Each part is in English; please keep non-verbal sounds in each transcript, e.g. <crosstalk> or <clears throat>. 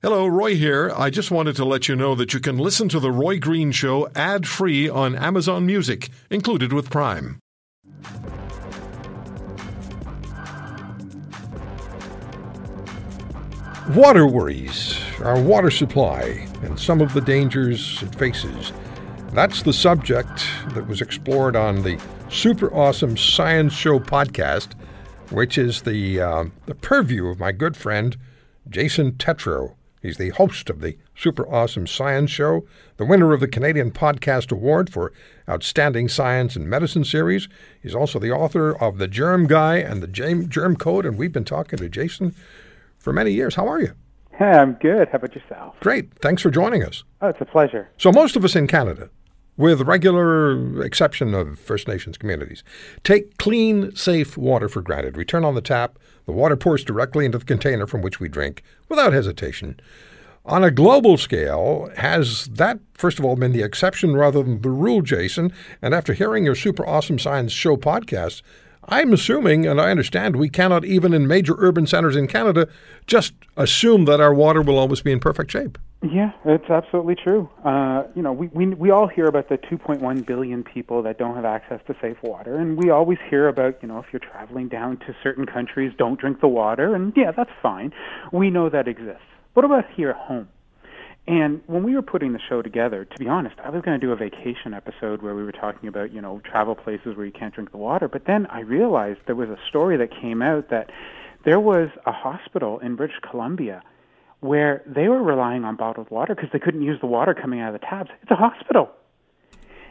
Hello, Roy here. I just wanted to let you know that you can listen to The Roy Green Show ad free on Amazon Music, included with Prime. Water worries, our water supply, and some of the dangers it faces. That's the subject that was explored on the Super Awesome Science Show podcast, which is the, uh, the purview of my good friend, Jason Tetro. He's the host of the Super Awesome Science Show, the winner of the Canadian Podcast Award for Outstanding Science and Medicine series. He's also the author of The Germ Guy and the Germ Code, and we've been talking to Jason for many years. How are you? Hey, I'm good. How about yourself? Great. Thanks for joining us. Oh, it's a pleasure. So, most of us in Canada, with regular exception of First Nations communities, take clean, safe water for granted. We turn on the tap, the water pours directly into the container from which we drink without hesitation. On a global scale, has that, first of all, been the exception rather than the rule, Jason? And after hearing your Super Awesome Science Show podcast, I'm assuming, and I understand, we cannot even in major urban centers in Canada just assume that our water will always be in perfect shape. Yeah, it's absolutely true. Uh, you know, we, we we all hear about the 2.1 billion people that don't have access to safe water, and we always hear about, you know, if you're traveling down to certain countries, don't drink the water, and yeah, that's fine. We know that exists. What about here at home? And when we were putting the show together, to be honest, I was going to do a vacation episode where we were talking about, you know, travel places where you can't drink the water. But then I realized there was a story that came out that there was a hospital in British Columbia where they were relying on bottled water because they couldn't use the water coming out of the taps. It's a hospital.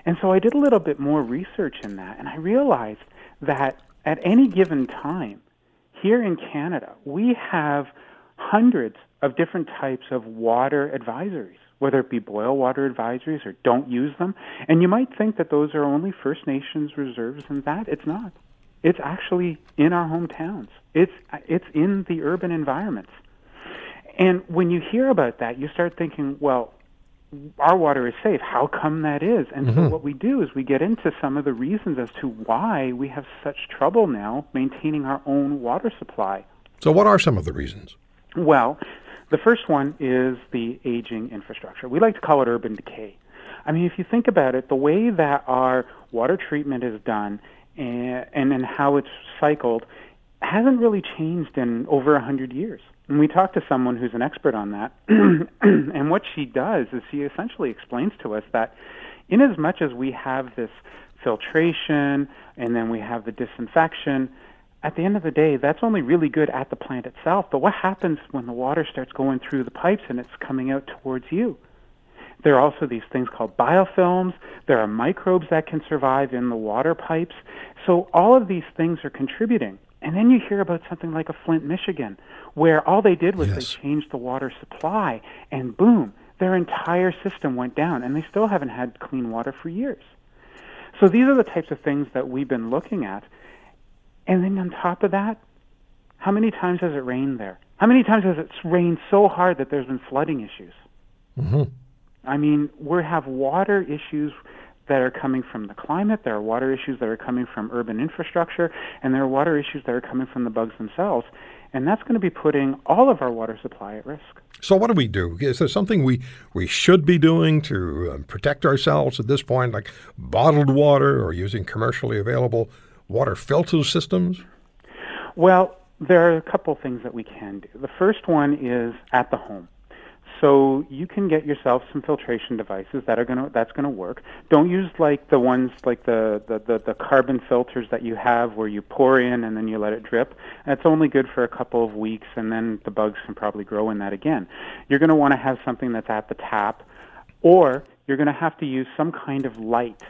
And so I did a little bit more research in that, and I realized that at any given time, here in Canada, we have hundreds of different types of water advisories, whether it be boil water advisories or don't use them. And you might think that those are only First Nations reserves and that. It's not. It's actually in our hometowns. It's, it's in the urban environments. And when you hear about that, you start thinking, well, our water is safe. How come that is? And mm-hmm. so what we do is we get into some of the reasons as to why we have such trouble now maintaining our own water supply. So what are some of the reasons? Well, the first one is the aging infrastructure. We like to call it urban decay. I mean, if you think about it, the way that our water treatment is done and, and, and how it's cycled hasn't really changed in over a hundred years. And we talked to someone who's an expert on that, <clears throat> and what she does is she essentially explains to us that, in as much as we have this filtration and then we have the disinfection, at the end of the day, that's only really good at the plant itself. But what happens when the water starts going through the pipes and it's coming out towards you? There are also these things called biofilms. There are microbes that can survive in the water pipes. So all of these things are contributing. And then you hear about something like a Flint, Michigan, where all they did was yes. they changed the water supply, and boom, their entire system went down, and they still haven't had clean water for years. So these are the types of things that we've been looking at. And then on top of that, how many times has it rained there? How many times has it rained so hard that there's been flooding issues? Mm-hmm. I mean, we have water issues that are coming from the climate, there are water issues that are coming from urban infrastructure, and there are water issues that are coming from the bugs themselves. And that's going to be putting all of our water supply at risk. So, what do we do? Is there something we, we should be doing to um, protect ourselves at this point, like bottled water or using commercially available water filter systems? Well, there are a couple things that we can do. The first one is at the home. So you can get yourself some filtration devices that are gonna that's gonna work. Don't use like the ones like the, the, the, the carbon filters that you have where you pour in and then you let it drip. That's only good for a couple of weeks and then the bugs can probably grow in that again. You're gonna want to have something that's at the tap, or you're gonna have to use some kind of light,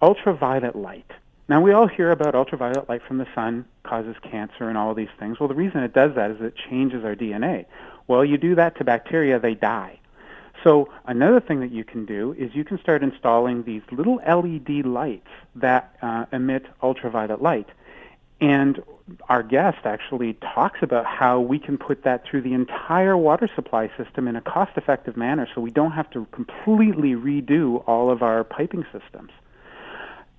ultraviolet light. Now we all hear about ultraviolet light from the sun causes cancer and all these things. Well, the reason it does that is it changes our DNA. Well, you do that to bacteria, they die. So another thing that you can do is you can start installing these little LED lights that uh, emit ultraviolet light. And our guest actually talks about how we can put that through the entire water supply system in a cost-effective manner so we don't have to completely redo all of our piping systems.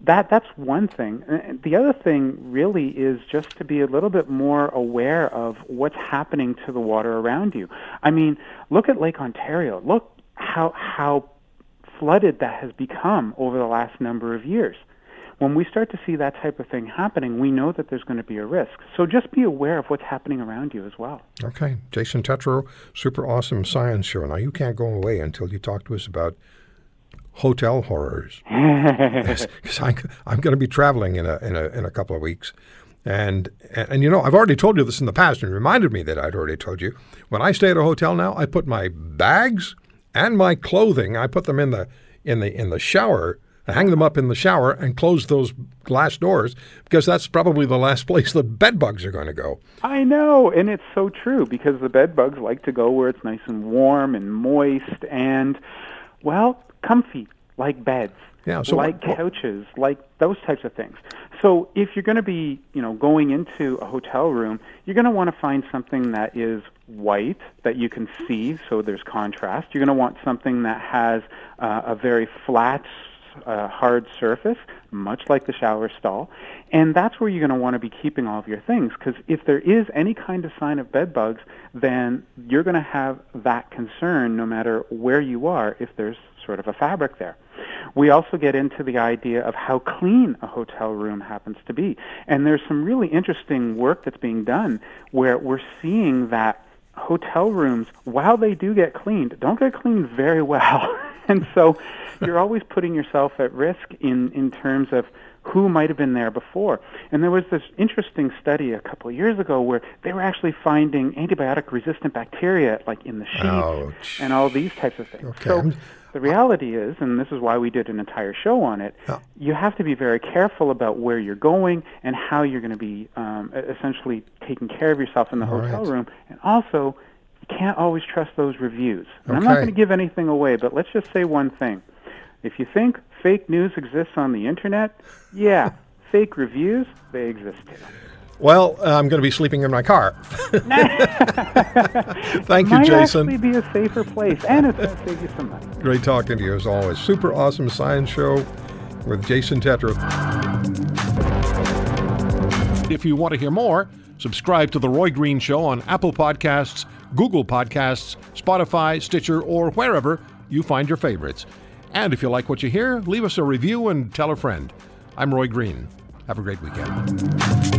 That that's one thing. Uh, the other thing really is just to be a little bit more aware of what's happening to the water around you. I mean, look at Lake Ontario. Look how how flooded that has become over the last number of years. When we start to see that type of thing happening, we know that there's going to be a risk. So just be aware of what's happening around you as well. Okay. Jason Tetro, super awesome science show. Now, you can't go away until you talk to us about hotel horrors. <laughs> <laughs> Because I'm, I'm going to be traveling in a, in, a, in a couple of weeks. And, and, and you know, I've already told you this in the past and reminded me that I'd already told you. When I stay at a hotel now, I put my bags and my clothing, I put them in the in the in the shower, I hang them up in the shower and close those glass doors because that's probably the last place the bed bugs are going to go. I know, and it's so true because the bed bugs like to go where it's nice and warm and moist and well, comfy like beds. Yeah, so like what, couches, like those types of things. So if you're going to be, you know, going into a hotel room, you're going to want to find something that is white that you can see, so there's contrast. You're going to want something that has uh, a very flat, uh, hard surface, much like the shower stall, and that's where you're going to want to be keeping all of your things. Because if there is any kind of sign of bed bugs, then you're going to have that concern no matter where you are. If there's sort of a fabric there. We also get into the idea of how clean a hotel room happens to be. And there's some really interesting work that's being done where we're seeing that hotel rooms, while they do get cleaned, don't get cleaned very well. <laughs> and so you're always putting yourself at risk in, in terms of who might have been there before. And there was this interesting study a couple of years ago where they were actually finding antibiotic resistant bacteria like in the sheets and all these types of things. Okay. So the reality is, and this is why we did an entire show on it, yeah. you have to be very careful about where you're going and how you're going to be um, essentially taking care of yourself in the All hotel right. room. And also, you can't always trust those reviews. And okay. I'm not going to give anything away, but let's just say one thing. If you think fake news exists on the internet, yeah, <laughs> fake reviews, they exist too. Well, uh, I'm going to be sleeping in my car. <laughs> Thank you, Might Jason. Might actually be a safer place, and it's going to save you some money. Great talking to you as always. Super awesome science show with Jason Tetro. If you want to hear more, subscribe to the Roy Green Show on Apple Podcasts, Google Podcasts, Spotify, Stitcher, or wherever you find your favorites. And if you like what you hear, leave us a review and tell a friend. I'm Roy Green. Have a great weekend. Thank you.